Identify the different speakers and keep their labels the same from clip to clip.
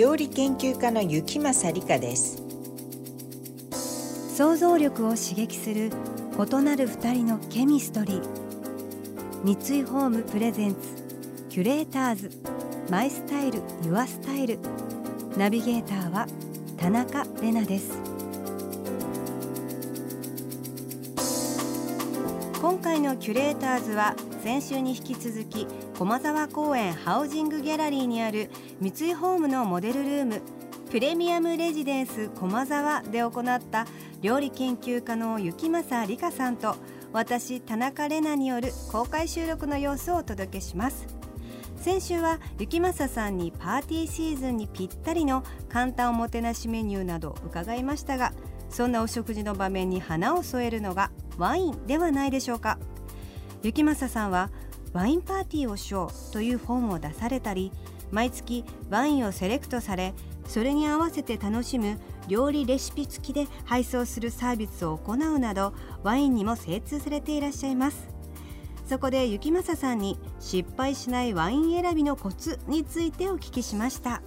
Speaker 1: 料理研究家の雪政理香です。
Speaker 2: 想像力を刺激する異なる二人のケミストリー。三井ホームプレゼンツキュレーターズ。マイスタイルユアスタイル。ナビゲーターは田中れなです。今回のキュレーターズは先週に引き続き駒沢公園ハウジングギャラリーにある三井ホームのモデルルームプレミアムレジデンス駒沢で行った料理研究家の雪政理香さんと私田中れなによる公開収録の様子をお届けします。先週は雪政さんにパーティーシーズンにぴったりの簡単おもてなしメニューなど伺いましたがそんなお食事の場面に花を添えるのがワインではないでしょうか。雪政さんはワインパーティーをしようという本を出されたり毎月ワインをセレクトされそれに合わせて楽しむ料理レシピ付きで配送するサービスを行うなどワインにも精通されていらっしゃいます。そこで雪政さんに失敗しないワイン選びのコツについてお聞きしました。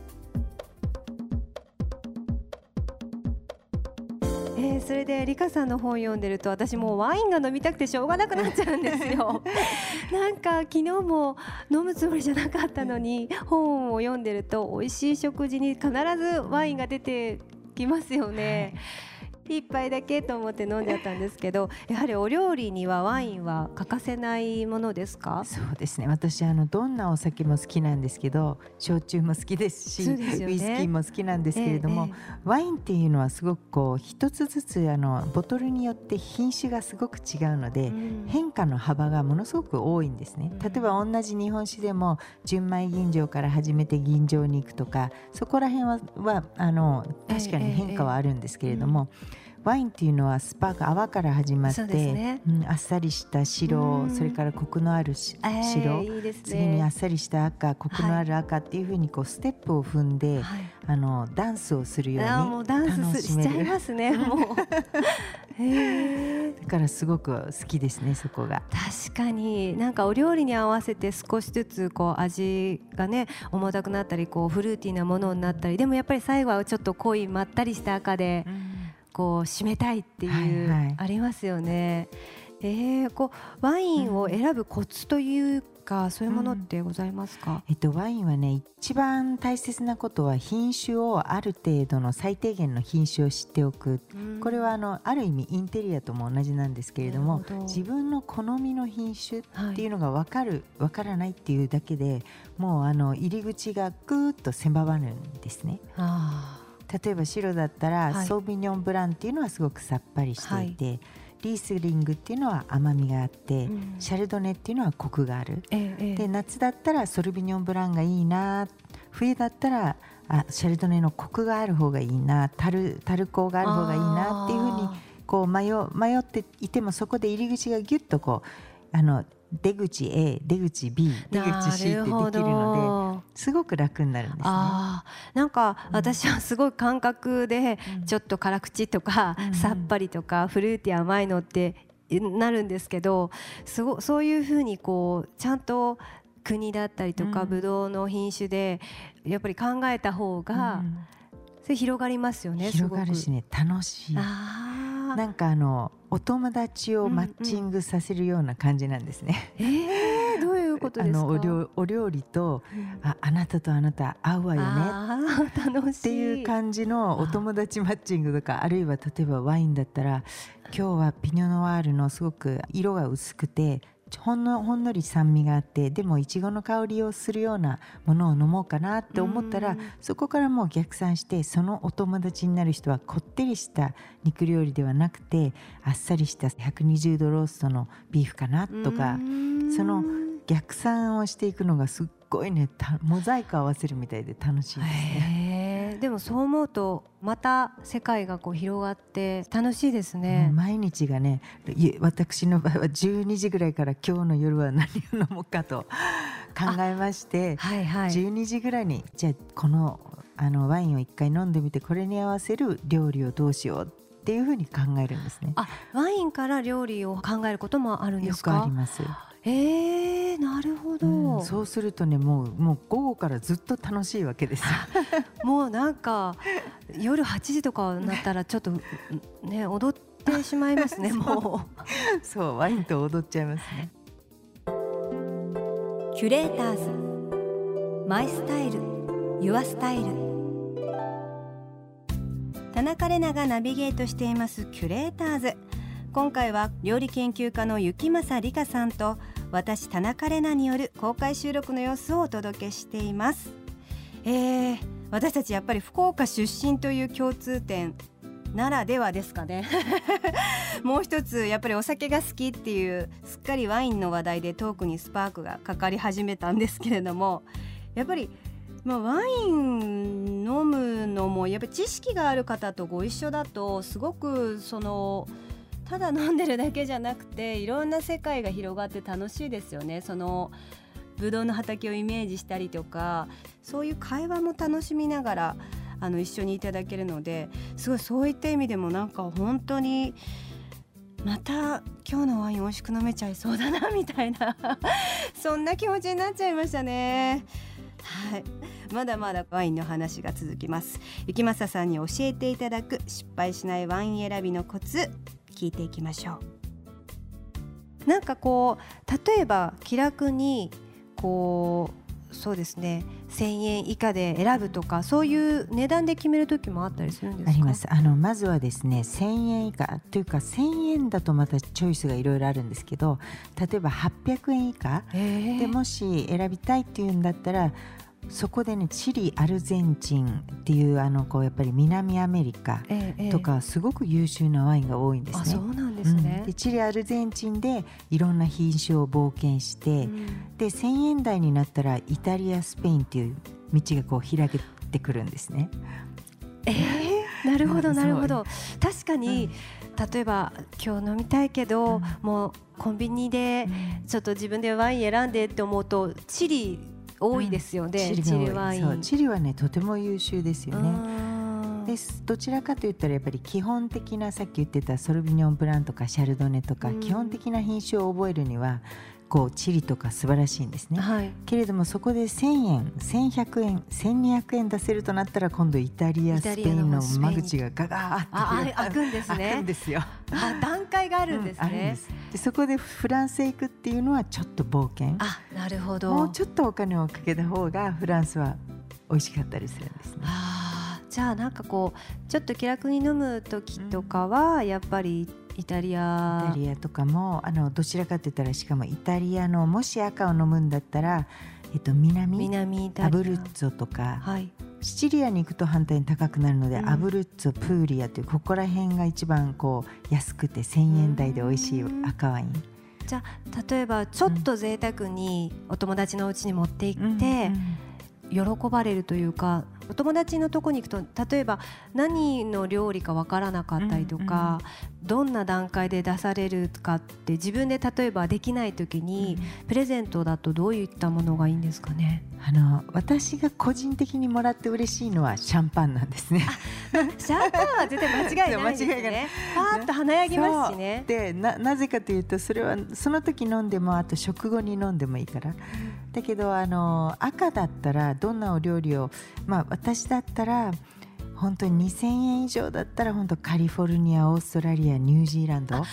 Speaker 2: えー、それでリカさんの本読んでると私もうワインが飲みたくてしょうがなくなっちゃうんですよ。なんか昨日も飲むつもりじゃなかったのに本を読んでると美味しい食事に必ずワインが出てきますよね、はい一杯だけと思って飲んじゃったんですけどやはりお料理にはワインは欠かせないものですか？
Speaker 3: そうですね。私あのどんなお酒も好きなんですけど焼酎も好きですし、ね、ウイスキーも好きなんですけれども、ええ、ワインっていうのはすごくこう一つずつあのボトルによって品種がすごく違うので、うん、変化の幅がものすごく多いんですね、例えば同じ日本酒でも純米吟醸から始めて吟醸に行くとかそこら辺ははあの確かに変化はあるんですけれども、えワインっていうのはスパーク泡から始まって、ね。うん、あっさりした白、それからコクのある白、えーね、次にあっさりした赤コクのある赤っていうふうにこうステップを踏んで、はい、あのダンスをするようにもうダンスしちゃいますねもう。だからすごく好きですねそこが。
Speaker 2: 確かに。なんかお料理に合わせて少しずつこう味がね重たくなったりこうフルーティーなものになったりでもやっぱり最後はちょっと濃いまったりした赤で。うんこう締めたいっていう、はいはい、ありますよね。えー、こうワインを選ぶコツというか、うん、そういうものってございますか、
Speaker 3: えっと、ワインはね一番大切なことは品種をある程度の最低限の品種を知っておく、うん、これはあのある意味インテリアとも同じなんですけれども自分の好みの品種っていうのが分かる、はい、分からないっていうだけでもうあの入り口がぐーっと狭まるんですね。あ例えば白だったら、はい、ソービニョンブランっていうのはすごくさっぱりしていて、はい、リースリングっていうのは甘みがあって、うん、シャルドネっていうのはコクがある、ええ、で夏だったらソルビニョンブランがいいな冬だったらあシャルドネのコクがある方がいいなタルタルコがある方がいいなっていうふうにこう迷迷っていてもそこで入り口がぎゅっとこうあの出口 A 出口 B 出口 C ってできるのですごく楽になるんですね。
Speaker 2: なんか私はすごい感覚でちょっと辛口とか、うん、さっぱりとかフルーティー甘いのってなるんですけどすごそういうふうにこうちゃんと国だったりとか、ブドウの品種でやっぱり考えた方が、うん、それ広がりますよね
Speaker 3: 広がるしね楽しい。なんかあのお友達をマッチングさせるような感じなんですね。
Speaker 2: うん。うん、えー、どういうことですか？
Speaker 3: お料お料理と、うん、ああなたとあなた合うわよね。楽しい。っていう感じのお友達マッチングとかあるいは例えばワインだったら今日はピニョノワールのすごく色が薄くてほんのほんのり酸味があってでもいちごの香りをするようなものを飲もうかなって思ったらそこからもう逆算してそのお友達になる人はこってりした肉料理ではなくてあっさりした120度ローストのビーフかなとかその逆算をしていくのがすっごいねモザイク合わせるみたいで楽しいですね。
Speaker 2: でもそう思うとまた世界がこう広がって楽しいですね
Speaker 3: 毎日がね私の場合は12時ぐらいから今日の夜は何を飲もうかと考えまして、はいはい、12時ぐらいにじゃあこのあのワインを一回飲んでみてこれに合わせる料理をどうしようっていうふうに考えるんですね。
Speaker 2: あ、ワインから料理を考えることもあるんですか？
Speaker 3: よくあります。
Speaker 2: えー、なるほど、
Speaker 3: うん、そうするとねもうもう午後からずっと楽しいわけです
Speaker 2: もうなんか夜8時とかになったらちょっとね踊ってしまいますね も
Speaker 3: う。そうワインと踊っちゃいますね。
Speaker 2: キュレーターズ。マイスタイル。ユアスタイル。田中れながナビゲートしていますキュレーターズ。今回は料理研究家の雪政理香さんと私田中れなによる公開収録の様子をお届けしています。えー、私たちやっぱり福岡出身という共通点ならではですかね。もう一つやっぱりお酒が好きっていうすっかりワインの話題でトークにスパークがかかり始めたんですけれどもやっぱりまあ、ワイン飲むのもやっぱり知識がある方とご一緒だとすごくそのただ飲んでるだけじゃなくていろんな世界が広がって楽しいですよね。そのブドウの畑をイメージしたりとかそういう会話も楽しみながらあの一緒にいただけるのですごいそういった意味でもなんか本当にまた今日のワイン美味しく飲めちゃいそうだなみたいなそんな気持ちになっちゃいましたね。はい。まだまだワインの話が続きます。雪政さんに教えていただく失敗しないワイン選びのコツ聞いていきましょう。なんかこう例えば気楽にこうそうですね。1000円以下で選ぶとかそういう値段で決める時もあったりするんですか？
Speaker 3: あります。あのまずはですね1000円以下というか1000円だとまたチョイスがいろいろあるんですけど例えば800円以下でもし選びたいっていうんだったらそこでねチリアルゼンチンっていうあのこうやっぱり南アメリカとかすごく優秀なワインが多いんですね。
Speaker 2: そうなんですね、
Speaker 3: うん、でチリアルゼンチンでいろんな品種を冒険して、うん、で1,000円台になったらイタリアスペインっていう道がこう開けてくるんですね。
Speaker 2: えー、なるほどなるほど。確かに、うん、例えば今日飲みたいけど、もうコンビニでちょっと自分でワイン選んでって思うとチリ多いですよね、うん、チリワイン。
Speaker 3: チリはねとても優秀ですよねです。どちらかといったらやっぱり基本的なさっき言ってたソルビニョンブランとかシャルドネとか、基本的な品種を覚えるにはこうチリとか素晴らしいんですね、はい、けれどもそこで1000円1100円1200円出せるとなったら今度イタリアスペインの間口がガガーッ
Speaker 2: と開くんですね。
Speaker 3: 開くんですよ。
Speaker 2: あ段階があるんですね、
Speaker 3: うん、でそこでフランスへ行くっていうのはちょっと冒険。
Speaker 2: あなるほど。
Speaker 3: もうちょっとお金をかけた方がフランスは美味しかったりするんですね。
Speaker 2: あじゃあなんかこうちょっと気楽に飲む時とかはやっぱりイタリア。
Speaker 3: イタリアとかもあのどちらかといったらしかもイタリアのもし赤を飲むんだったら、えっと、南？
Speaker 2: 南
Speaker 3: ア。ブルッツォとか、はい、シチリアに行くと反対に高くなるので、うん、アブルッツォプーリアというここら辺が一番こう安くて1,000円台で美味しい赤ワイン。
Speaker 2: じゃあ例えばちょっと贅沢にお友達の家に持って行って、喜ばれるというかお友達のとこに行くと例えば何の料理かわからなかったりとか、うんうん、どんな段階で出されるかって自分で例えばできない時に、うん、プレゼントだとどういったものがいいんですかね？
Speaker 3: あの私が個人的にもらって嬉しいのはシャンパンなんですね。
Speaker 2: シャンパンは絶対間違いないですね。パーッと華やぎますしね。
Speaker 3: でななぜかというとそれはその時飲んでもあと食後に飲んでもいいから。だけどあの赤だったらどんなお料理をまあ私だったら本当に2000円以上だったら本当カリフォルニアオーストラリアニュージーランド。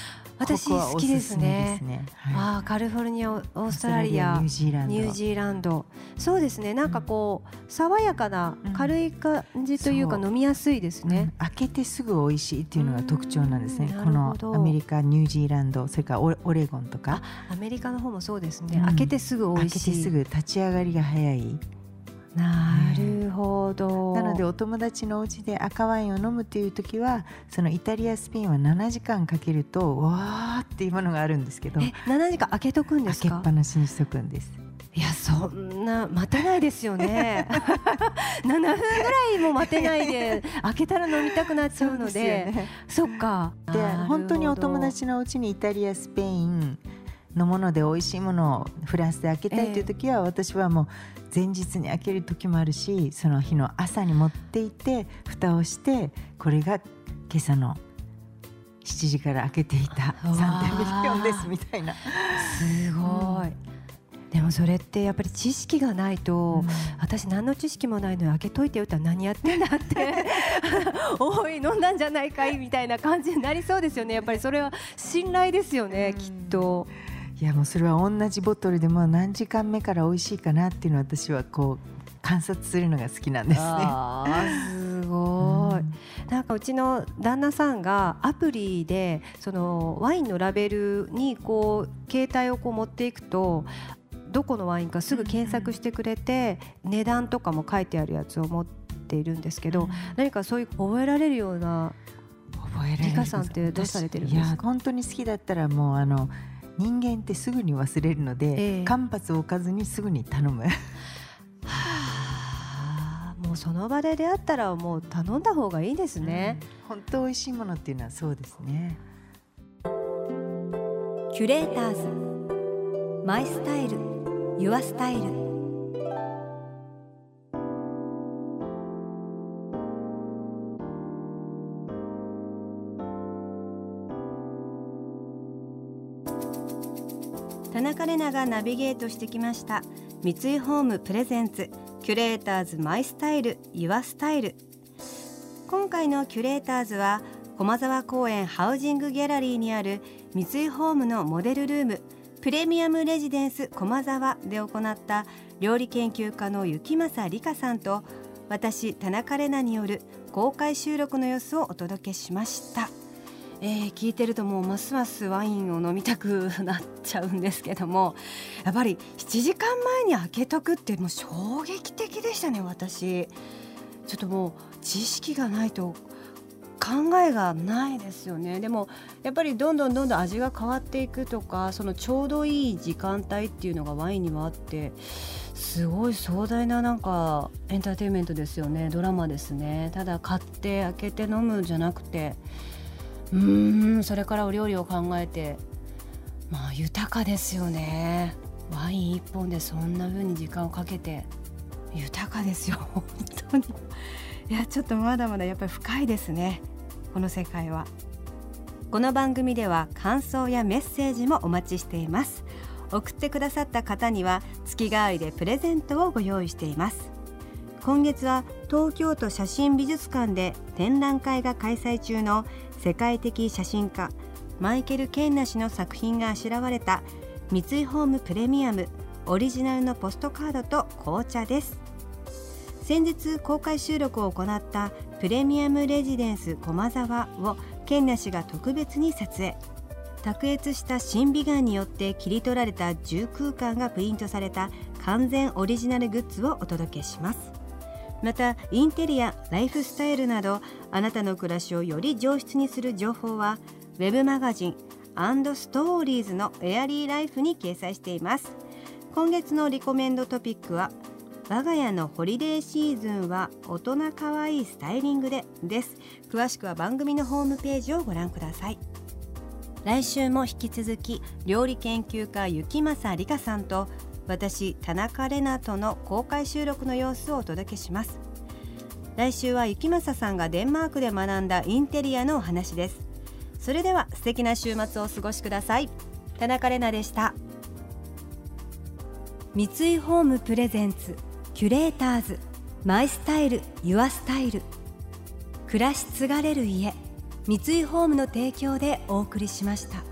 Speaker 2: 私好きですね。すね。はい、あカリフォルニアオーストラリアニュージーランド。そうですね。なんかこう、うん、爽やかな軽い感じというか、飲みやすいですね、うん、
Speaker 3: 開けてすぐ美味しいっていうのが特徴なんですね。このアメリカニュージーランドそれからオレゴンとか。
Speaker 2: アメリカの方もそうですね、開けてすぐ美味しい。
Speaker 3: 開けてすぐ立ち上がりが早い
Speaker 2: なるほど、
Speaker 3: なのでお友達のお家で赤ワインを飲むっていう時はそのイタリアスペインは7時間かけるとわーっていうものがあるんですけど。
Speaker 2: 7時間開けとくんです
Speaker 3: か？開けっぱなしにしとくんです。
Speaker 2: いやそんな待てないですよね。7分ぐらいも待てないで開けたら飲みたくなっちゃうので。そ、ね、っか。
Speaker 3: で本当にお友達のうちにイタリアスペインのもので美味しいものをフランスで開けたいという時は、えー、私はもう前日に開ける時もあるしその日の朝に持っていって蓋をしてこれが今朝の7時から開けていたサンテミリオンですみたいな。
Speaker 2: すごい、うんでもそれってやっぱり知識がないと、うん、私何の知識もないのに開けといてよって何やってんだって おい飲んだんじゃないかいみたいな感じになりそうですよね。やっぱりそれは信頼ですよね、うん、きっと。
Speaker 3: いやもうそれは同じボトルでも何時間目から美味しいかなっていうのを私はこう観察するのが好きなんですね。
Speaker 2: すごい、うん、なんかうちの旦那さんがアプリでそのワインのラベルにこう携帯をこう持っていくとどこのワインかすぐ検索してくれて、値段とかも書いてあるやつを持っているんですけど、何かそういう覚えられるような覚えられるリカさんってどうされてるんですか？
Speaker 3: 本当に好きだったらもうあの人間ってすぐに忘れるので、えー、間髪を置かずにすぐに頼む。は
Speaker 2: あ、もうその場で出会ったらもう頼んだ方がいいですね、
Speaker 3: うん、本当美味しいものっていうのはそうですね。
Speaker 2: キュレーターズ。マイスタイル。Your Style 田中麗奈がナビゲートしてきました。三井ホーム presents。キュレーターズ My Style。Your Style。今回のキュレーターズは駒沢公園ハウジングギャラリーにある三井ホームのモデルルーム。プレミアムレジデンス駒沢で行った料理研究家の雪政理香さんと私田中玲奈による公開収録の様子をお届けしました、えー、聞いてるともうますますワインを飲みたくなっちゃうんですけどもやっぱり7時間前に開けとくってもう衝撃的でしたね私。ちょっともう知識がないと考えがないですよね。でもやっぱりどんどんどんどん味が変わっていくとかそのちょうどいい時間帯っていうのがワインにはあってすごい壮大ななんかエンターテインメントですよね。ドラマですね。ただ買って開けて飲むじゃなくてうんそれからお料理を考えて。まあ豊かですよね。ワイン1本でそんな風に時間をかけて。豊かですよ 本当に。いやちょっとまだまだやっぱり深いですね。この世界は。この番組では感想やメッセージもお待ちしています。送ってくださった方には月替わりでプレゼントをご用意しています。今月は東京都写真美術館で展覧会が開催中の世界的写真家マイケル・ケンナ氏の作品があしらわれた三井ホームプレミアムオリジナルのポストカードと紅茶です。先日公開収録を行ったプレミアムレジデンス駒沢をケンナ氏が特別に撮影。卓越した新美顔によって切り取られた重空間がプリントされた完全オリジナルグッズをお届けします。またインテリアライフスタイルなどあなたの暮らしをより上質にする情報は web マガジンストーリーズのエアリーライフに掲載しています。今月のリコメンドトピックは我が家のホリデーシーズンは大人かわいいスタイリングでです。詳しくは番組のホームページをご覧ください。来週も引き続き料理研究家雪政理香さんと私田中玲奈との公開収録の様子をお届けします。来週は雪政さんがデンマークで学んだインテリアのお話です。それでは素敵な週末をお過ごしください。田中玲奈でした。三井ホームプレゼンツキュレーターズマイスタイルユアスタイル。暮らし継がれる家三井ホームの提供でお送りしました。